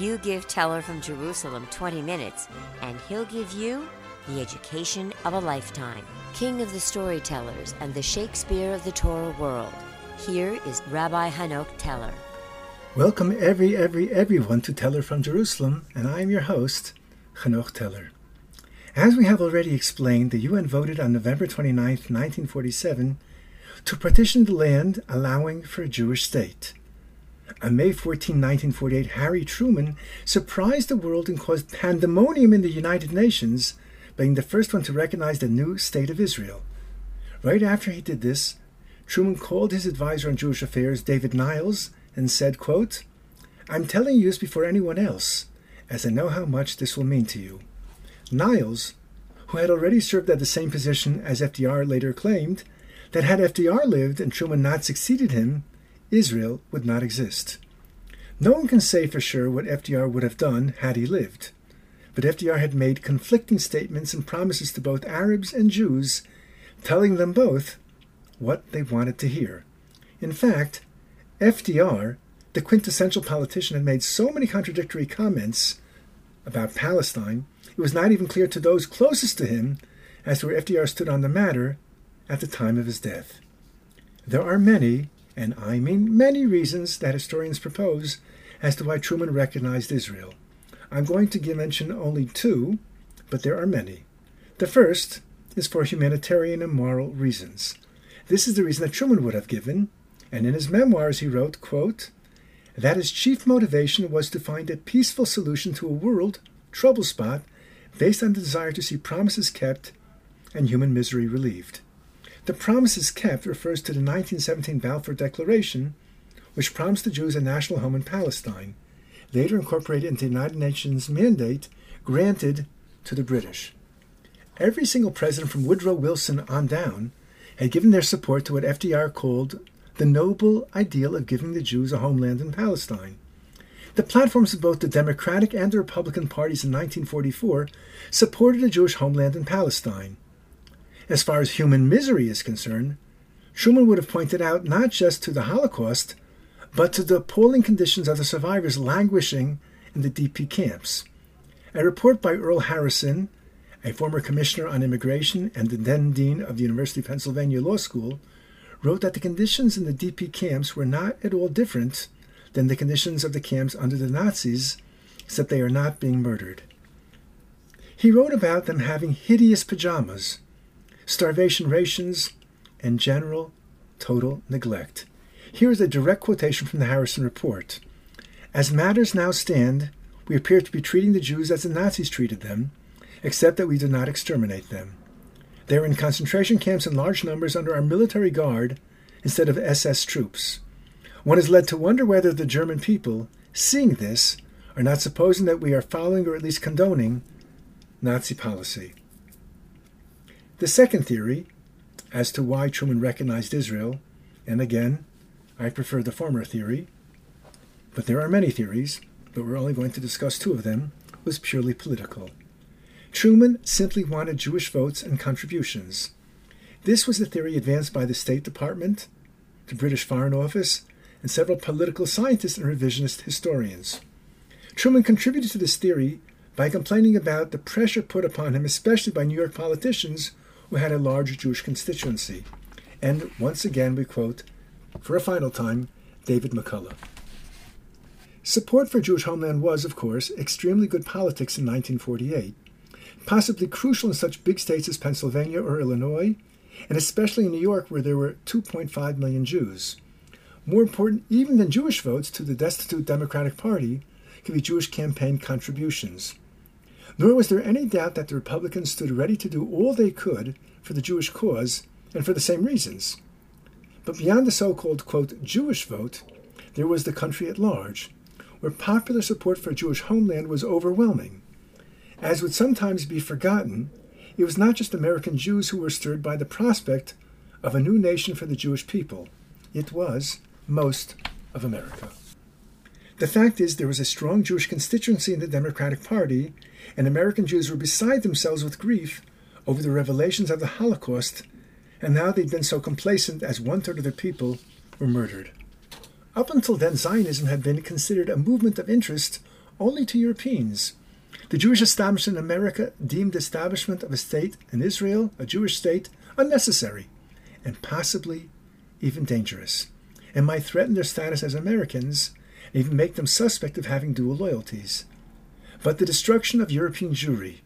You give Teller from Jerusalem 20 minutes, and he'll give you the education of a lifetime. King of the storytellers and the Shakespeare of the Torah world. Here is Rabbi Hanoch Teller. Welcome, every, every, everyone to Teller from Jerusalem, and I am your host, Hanoch Teller. As we have already explained, the UN voted on November 29, 1947, to partition the land, allowing for a Jewish state. On May 14, 1948, Harry Truman surprised the world and caused pandemonium in the United Nations, being the first one to recognize the new state of Israel. Right after he did this, Truman called his advisor on Jewish affairs, David Niles, and said, quote, I'm telling you this before anyone else, as I know how much this will mean to you. Niles, who had already served at the same position as FDR later claimed, that had FDR lived and Truman not succeeded him, Israel would not exist. No one can say for sure what FDR would have done had he lived, but FDR had made conflicting statements and promises to both Arabs and Jews, telling them both what they wanted to hear. In fact, FDR, the quintessential politician, had made so many contradictory comments about Palestine, it was not even clear to those closest to him as to where FDR stood on the matter at the time of his death. There are many, and I mean many reasons that historians propose as to why Truman recognized Israel. I'm going to mention only two, but there are many. The first is for humanitarian and moral reasons. This is the reason that Truman would have given, and in his memoirs he wrote, quote, that his chief motivation was to find a peaceful solution to a world trouble spot based on the desire to see promises kept and human misery relieved. The promises kept refers to the 1917 Balfour Declaration, which promised the Jews a national home in Palestine, later incorporated into the United Nations mandate granted to the British. Every single president from Woodrow Wilson on down had given their support to what FDR called the noble ideal of giving the Jews a homeland in Palestine. The platforms of both the Democratic and the Republican parties in 1944 supported a Jewish homeland in Palestine. As far as human misery is concerned, Truman would have pointed out not just to the Holocaust, but to the appalling conditions of the survivors languishing in the DP camps. A report by Earl Harrison, a former commissioner on immigration and the then dean of the University of Pennsylvania Law School, wrote that the conditions in the DP camps were not at all different than the conditions of the camps under the Nazis, except they are not being murdered. He wrote about them having hideous pajamas, starvation rations, and general total neglect. Here is a direct quotation from the Harrison Report. As matters now stand, we appear to be treating the Jews as the Nazis treated them, except that we do not exterminate them. They are in concentration camps in large numbers under our military guard instead of SS troops. One is led to wonder whether the German people, seeing this, are not supposing that we are following or at least condoning Nazi policy. The second theory, as to why Truman recognized Israel, and again, I prefer the former theory, but there are many theories, but we're only going to discuss two of them, was purely political. Truman simply wanted Jewish votes and contributions. This was the theory advanced by the State Department, the British Foreign Office, and several political scientists and revisionist historians. Truman contributed to this theory by complaining about the pressure put upon him, especially by New York politicians who had a large Jewish constituency. And once again, we quote, for a final time, David McCullough. Support for Jewish homeland was, of course, extremely good politics in 1948, possibly crucial in such big states as Pennsylvania or Illinois, and especially in New York, where there were 2.5 million Jews. More important even than Jewish votes to the destitute Democratic Party could be Jewish campaign contributions. Nor was there any doubt that the Republicans stood ready to do all they could for the Jewish cause and for the same reasons. But beyond the so called, quote, Jewish vote, there was the country at large, where popular support for a Jewish homeland was overwhelming. As would sometimes be forgotten, it was not just American Jews who were stirred by the prospect of a new nation for the Jewish people, it was most of America. The fact is, there was a strong Jewish constituency in the Democratic Party, and American Jews were beside themselves with grief over the revelations of the Holocaust and how they'd been so complacent as one third of their people were murdered. Up until then, Zionism had been considered a movement of interest only to Europeans. The Jewish establishment in America deemed the establishment of a state in Israel, a Jewish state, unnecessary and possibly even dangerous, and might threaten their status as Americans and even make them suspect of having dual loyalties. But the destruction of European Jewry,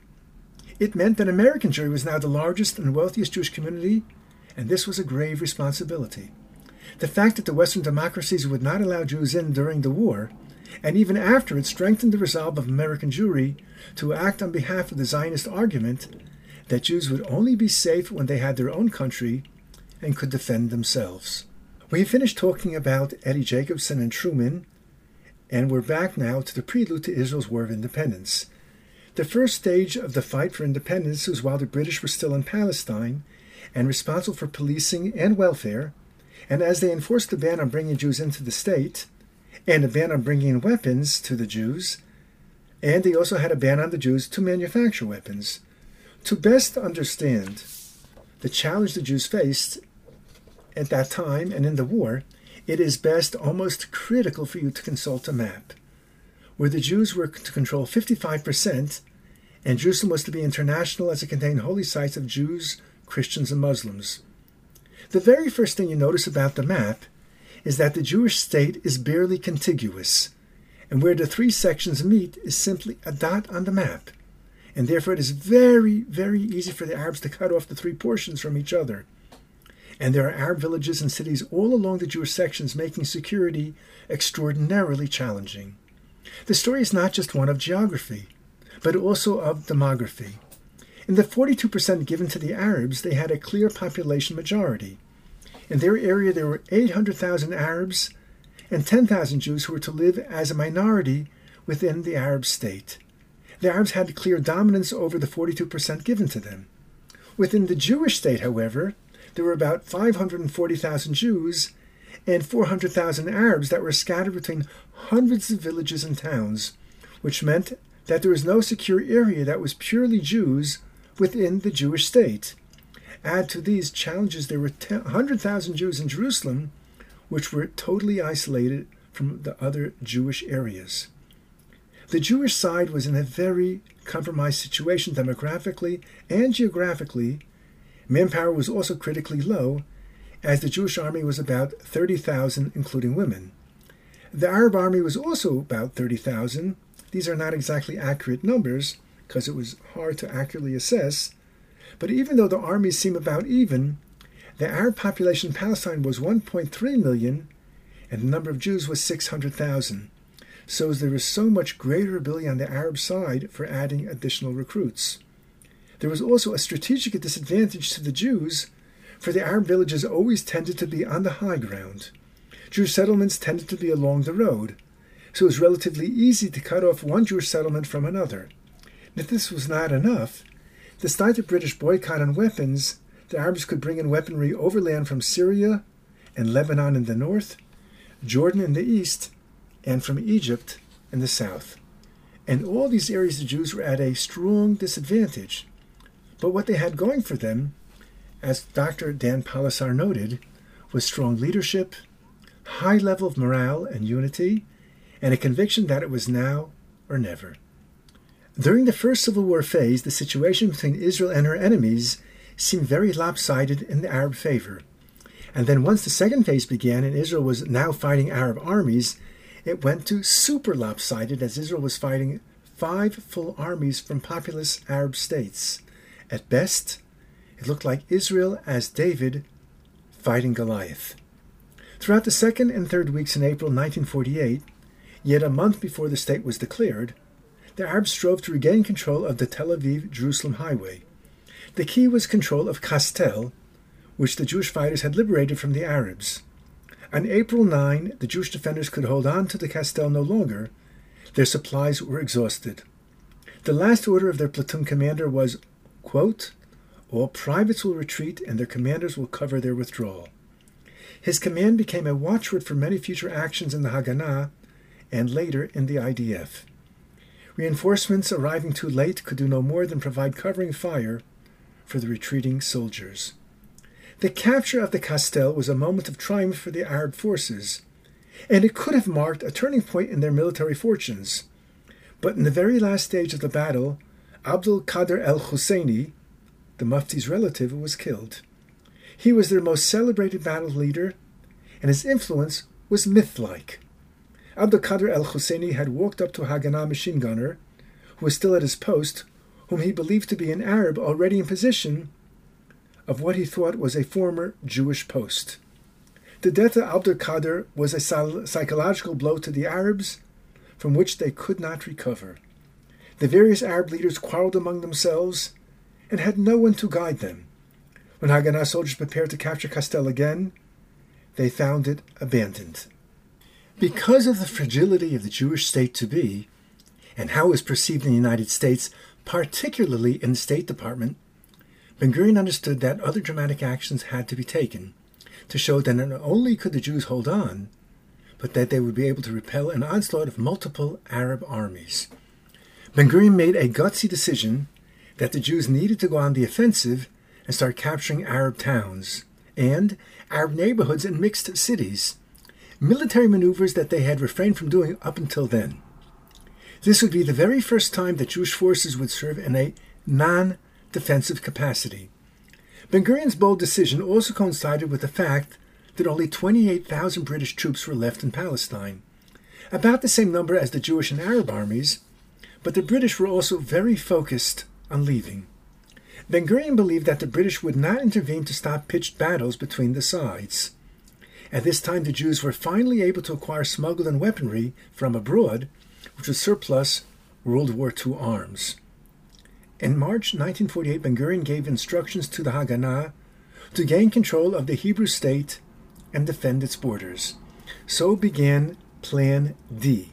it meant that American Jewry was now the largest and wealthiest Jewish community, and this was a grave responsibility. The fact that the Western democracies would not allow Jews in during the war, and even after it strengthened the resolve of American Jewry to act on behalf of the Zionist argument that Jews would only be safe when they had their own country and could defend themselves. We finished talking about Eddie Jacobson and Truman, and we're back now to the prelude to Israel's War of Independence. The first stage of the fight for independence was while the British were still in Palestine and responsible for policing and welfare, and as they enforced the ban on bringing Jews into the state, and a ban on bringing weapons to the Jews, and they also had a ban on the Jews to manufacture weapons. To best understand the challenge the Jews faced at that time and in the war, it is best, almost critical, for you to consult a map. Where the Jews were to control 55%, and Jerusalem was to be international as it contained holy sites of Jews, Christians, and Muslims. The very first thing you notice about the map is that the Jewish state is barely contiguous, and where the three sections meet is simply a dot on the map, and therefore it is very, very easy for the Arabs to cut off the three portions from each other. And there are Arab villages and cities all along the Jewish sections making security extraordinarily challenging. The story is not just one of geography, but also of demography. In the 42% given to the Arabs, they had a clear population majority. In their area, there were 800,000 Arabs and 10,000 Jews who were to live as a minority within the Arab state. The Arabs had clear dominance over the 42% given to them. Within the Jewish state, however, there were about 540,000 Jews and 400,000 Arabs that were scattered between hundreds of villages and towns, which meant that there was no secure area that was purely Jews within the Jewish state. Add to these challenges, there were 100,000 Jews in Jerusalem, which were totally isolated from the other Jewish areas. The Jewish side was in a very compromised situation demographically and geographically. Manpower was also critically low, as the Jewish army was about 30,000, including women. The Arab army was also about 30,000. These are not exactly accurate numbers, because it was hard to accurately assess, but even though the armies seem about even, the Arab population in Palestine was 1.3 million, and the number of Jews was 600,000. So there was so much greater ability on the Arab side for adding additional recruits. There was also a strategic disadvantage to the Jews, for the Arab villages always tended to be on the high ground. Jewish settlements tended to be along the road, so it was relatively easy to cut off one Jewish settlement from another. If this was not enough, Despite the British boycott on weapons, the Arabs could bring in weaponry overland from Syria and Lebanon in the north, Jordan in the east, and from Egypt in the south. And all these areas the Jews were at a strong disadvantage. But what they had going for them, as Dr. Dan Polisar noted, was strong leadership, high level of morale and unity, and a conviction that it was now or never. During the first Civil War phase, the situation between Israel and her enemies seemed very lopsided in the Arab favor. And then once the second phase began and Israel was now fighting Arab armies, it went to super lopsided as Israel was fighting five full armies from populous Arab states. At best, it looked like Israel as David fighting Goliath. Throughout the second and third weeks in April 1948, yet a month before the state was declared, the Arabs strove to regain control of the Tel Aviv Jerusalem highway. The key was control of Kastel, which the Jewish fighters had liberated from the Arabs. On April 9, the Jewish defenders could hold on to the Kastel no longer. Their supplies were exhausted. The last order of their platoon commander was, quote, All privates will retreat and their commanders will cover their withdrawal. His command became a watchword for many future actions in the Haganah and later in the IDF. Reinforcements arriving too late could do no more than provide covering fire for the retreating soldiers. The capture of the Castel was a moment of triumph for the Arab forces, and it could have marked a turning point in their military fortunes. But in the very last stage of the battle, Abdul Qadir el Husseini, the Mufti's relative, was killed. He was their most celebrated battle leader, and his influence was myth like. Abdul Qadir el Husseini had walked up to a Haganah machine gunner, who was still at his post, whom he believed to be an Arab already in position of what he thought was a former Jewish post. The death of Abdul Qadir was a psychological blow to the Arabs from which they could not recover. The various Arab leaders quarreled among themselves and had no one to guide them. When Haganah soldiers prepared to capture Castel again, they found it abandoned. Because of the fragility of the Jewish state to be, and how it was perceived in the United States, particularly in the State Department, Ben Gurion understood that other dramatic actions had to be taken to show that not only could the Jews hold on, but that they would be able to repel an onslaught of multiple Arab armies. Ben Gurion made a gutsy decision that the Jews needed to go on the offensive and start capturing Arab towns and Arab neighborhoods and mixed cities, military maneuvers that they had refrained from doing up until then. This would be the very first time that Jewish forces would serve in a non defensive capacity. Ben Gurion's bold decision also coincided with the fact that only 28,000 British troops were left in Palestine, about the same number as the Jewish and Arab armies, but the British were also very focused on leaving. Ben Gurion believed that the British would not intervene to stop pitched battles between the sides. At this time, the Jews were finally able to acquire smuggled and weaponry from abroad, which was surplus World War II arms. In March 1948, Ben Gurion gave instructions to the Haganah to gain control of the Hebrew state and defend its borders. So began Plan D.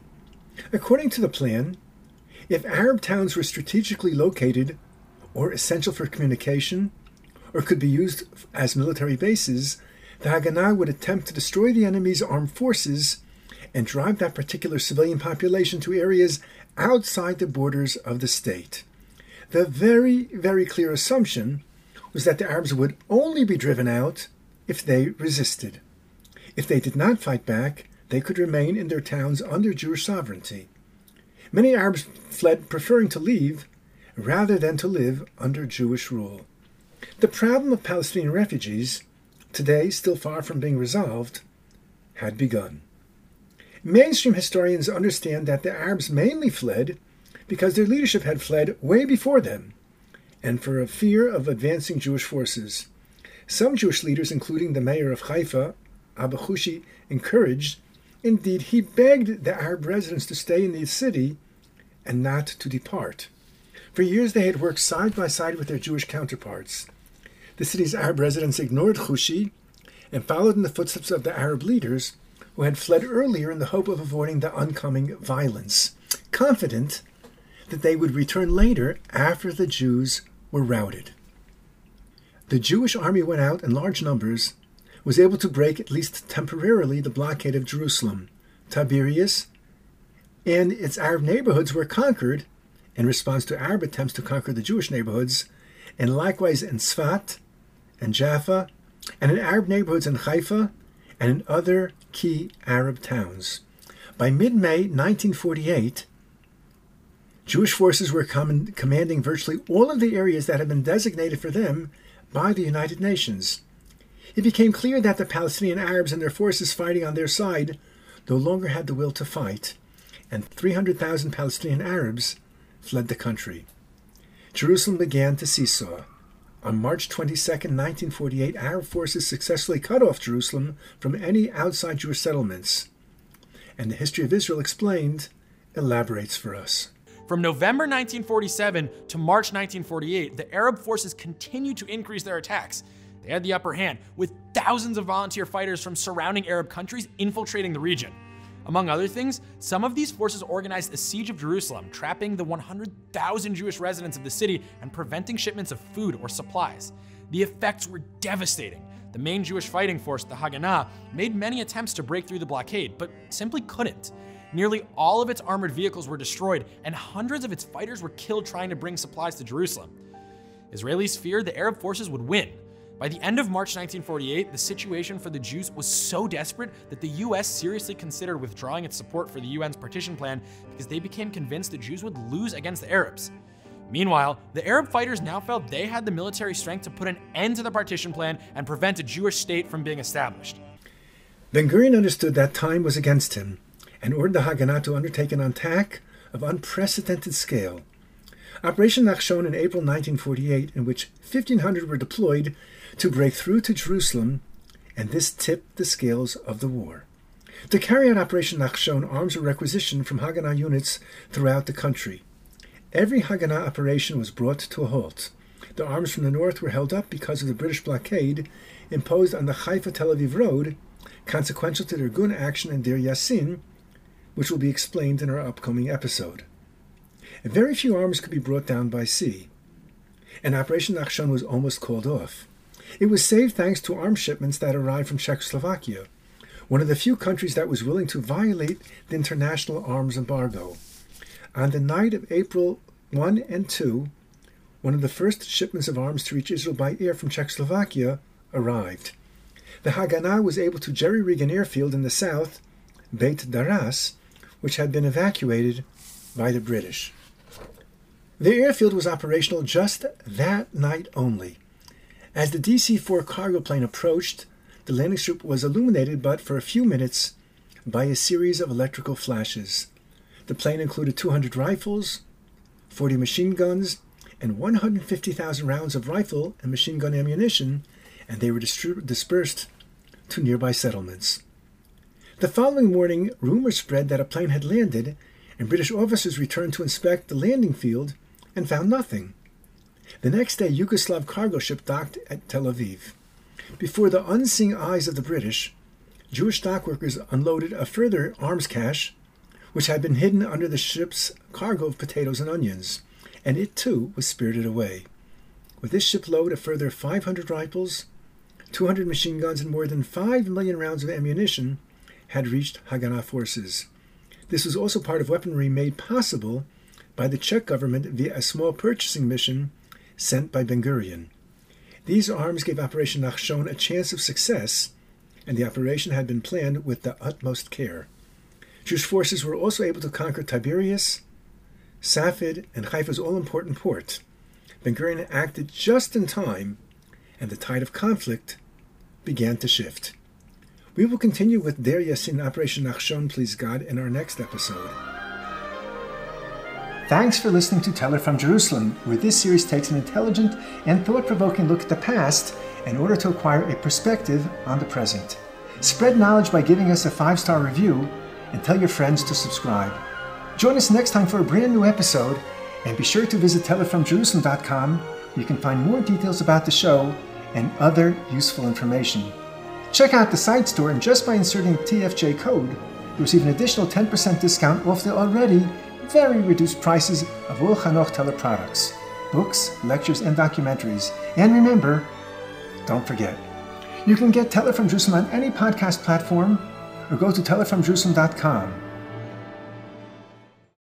According to the plan, if Arab towns were strategically located or essential for communication, or could be used as military bases, the Haganah would attempt to destroy the enemy's armed forces and drive that particular civilian population to areas outside the borders of the state. The very, very clear assumption was that the Arabs would only be driven out if they resisted. If they did not fight back, they could remain in their towns under Jewish sovereignty. Many Arabs fled, preferring to leave rather than to live under Jewish rule. The problem of Palestinian refugees, today still far from being resolved, had begun. Mainstream historians understand that the Arabs mainly fled because their leadership had fled way before them, and for a fear of advancing Jewish forces. Some Jewish leaders, including the mayor of Haifa, Abba Hushi, encouraged, indeed, he begged the Arab residents to stay in the city and not to depart. For years they had worked side by side with their Jewish counterparts. The city's Arab residents ignored Hushi and followed in the footsteps of the Arab leaders who had fled earlier in the hope of avoiding the oncoming violence, confident that they would return later after the Jews were routed. The Jewish army went out in large numbers, was able to break at least temporarily the blockade of Jerusalem. Tiberias and its Arab neighborhoods were conquered in response to Arab attempts to conquer the Jewish neighborhoods, and likewise in Sfat and Jaffa, and in Arab neighborhoods in Haifa and in other key Arab towns. By mid May 1948, Jewish forces were com- commanding virtually all of the areas that had been designated for them by the United Nations. It became clear that the Palestinian Arabs and their forces fighting on their side no longer had the will to fight, and 300,000 Palestinian Arabs fled the country. Jerusalem began to seesaw. On March 22, 1948, Arab forces successfully cut off Jerusalem from any outside Jewish settlements. And the history of Israel explained elaborates for us. From November 1947 to March 1948, the Arab forces continued to increase their attacks. They had the upper hand, with thousands of volunteer fighters from surrounding Arab countries infiltrating the region. Among other things, some of these forces organized a siege of Jerusalem, trapping the 100,000 Jewish residents of the city and preventing shipments of food or supplies. The effects were devastating. The main Jewish fighting force, the Haganah, made many attempts to break through the blockade, but simply couldn't. Nearly all of its armored vehicles were destroyed, and hundreds of its fighters were killed trying to bring supplies to Jerusalem. Israelis feared the Arab forces would win, By the end of March 1948, the situation for the Jews was so desperate that the US seriously considered withdrawing its support for the UN's partition plan because they became convinced the Jews would lose against the Arabs. Meanwhile, the Arab fighters now felt they had the military strength to put an end to the partition plan and prevent a Jewish state from being established. Ben Gurion understood that time was against him and ordered the Haganah to undertake an attack of unprecedented scale. Operation Nachshon in April 1948, in which 1,500 were deployed to break through to Jerusalem, and this tipped the scales of the war. To carry out Operation Nachshon, arms were requisitioned from Haganah units throughout the country. Every Haganah operation was brought to a halt. The arms from the north were held up because of the British blockade imposed on the Haifa Tel Aviv road, consequential to the Irgun action in Deir Yassin, which will be explained in our upcoming episode. very few arms could be brought down by sea, and Operation Nachshon was almost called off. It was saved thanks to arms shipments that arrived from Czechoslovakia, one of the few countries that was willing to violate the international arms embargo. On the night of April 1 and 2, one of the first shipments of arms to reach Israel by air from Czechoslovakia arrived. The Haganah was able to jerry rig an airfield in the south, Beit Daras, which had been evacuated by the British. The airfield was operational just that night only. As the DC 4 cargo plane approached, the landing strip was illuminated but for a few minutes by a series of electrical flashes. The plane included 200 rifles, 40 machine guns, and 150,000 rounds of rifle and machine gun ammunition, and they were dispersed to nearby settlements. The following morning, rumors spread that a plane had landed, and British officers returned to inspect the landing field and found nothing. The next day, Yugoslav cargo ship docked at Tel Aviv. Before the unseeing eyes of the British, Jewish dockworkers unloaded a further arms cache, which had been hidden under the ship's cargo of potatoes and onions, and it too was spirited away. With this shipload, a further 500 rifles, 200 machine guns, and more than 5 million rounds of ammunition had reached Haganah forces. This was also part of weaponry made possible by the Czech government via a small purchasing mission sent by Ben Gurion. These arms gave Operation Nachshon a chance of success, and the operation had been planned with the utmost care. Jewish forces were also able to conquer Tiberias, Safed, and Haifa's all important port. Ben Gurion acted just in time, and the tide of conflict began to shift. We will continue with Deir Yassin Operation Nachshon, please God, in our next episode. Thanks for listening to Teller from Jerusalem, where this series takes an intelligent and thought provoking look at the past in order to acquire a perspective on the present. Spread knowledge by giving us a five star review and tell your friends to subscribe. Join us next time for a brand new episode, and be sure to visit tellerfromjerusalem.com where you can find more details about the show and other useful information. Check out the site store, and just by inserting TFJ code, you receive an additional 10% discount off the already very reduced prices of all Teller products, books, lectures, and documentaries. And remember, don't forget, you can get Teller from Jerusalem on any podcast platform or go to tellerfromjerusalem.com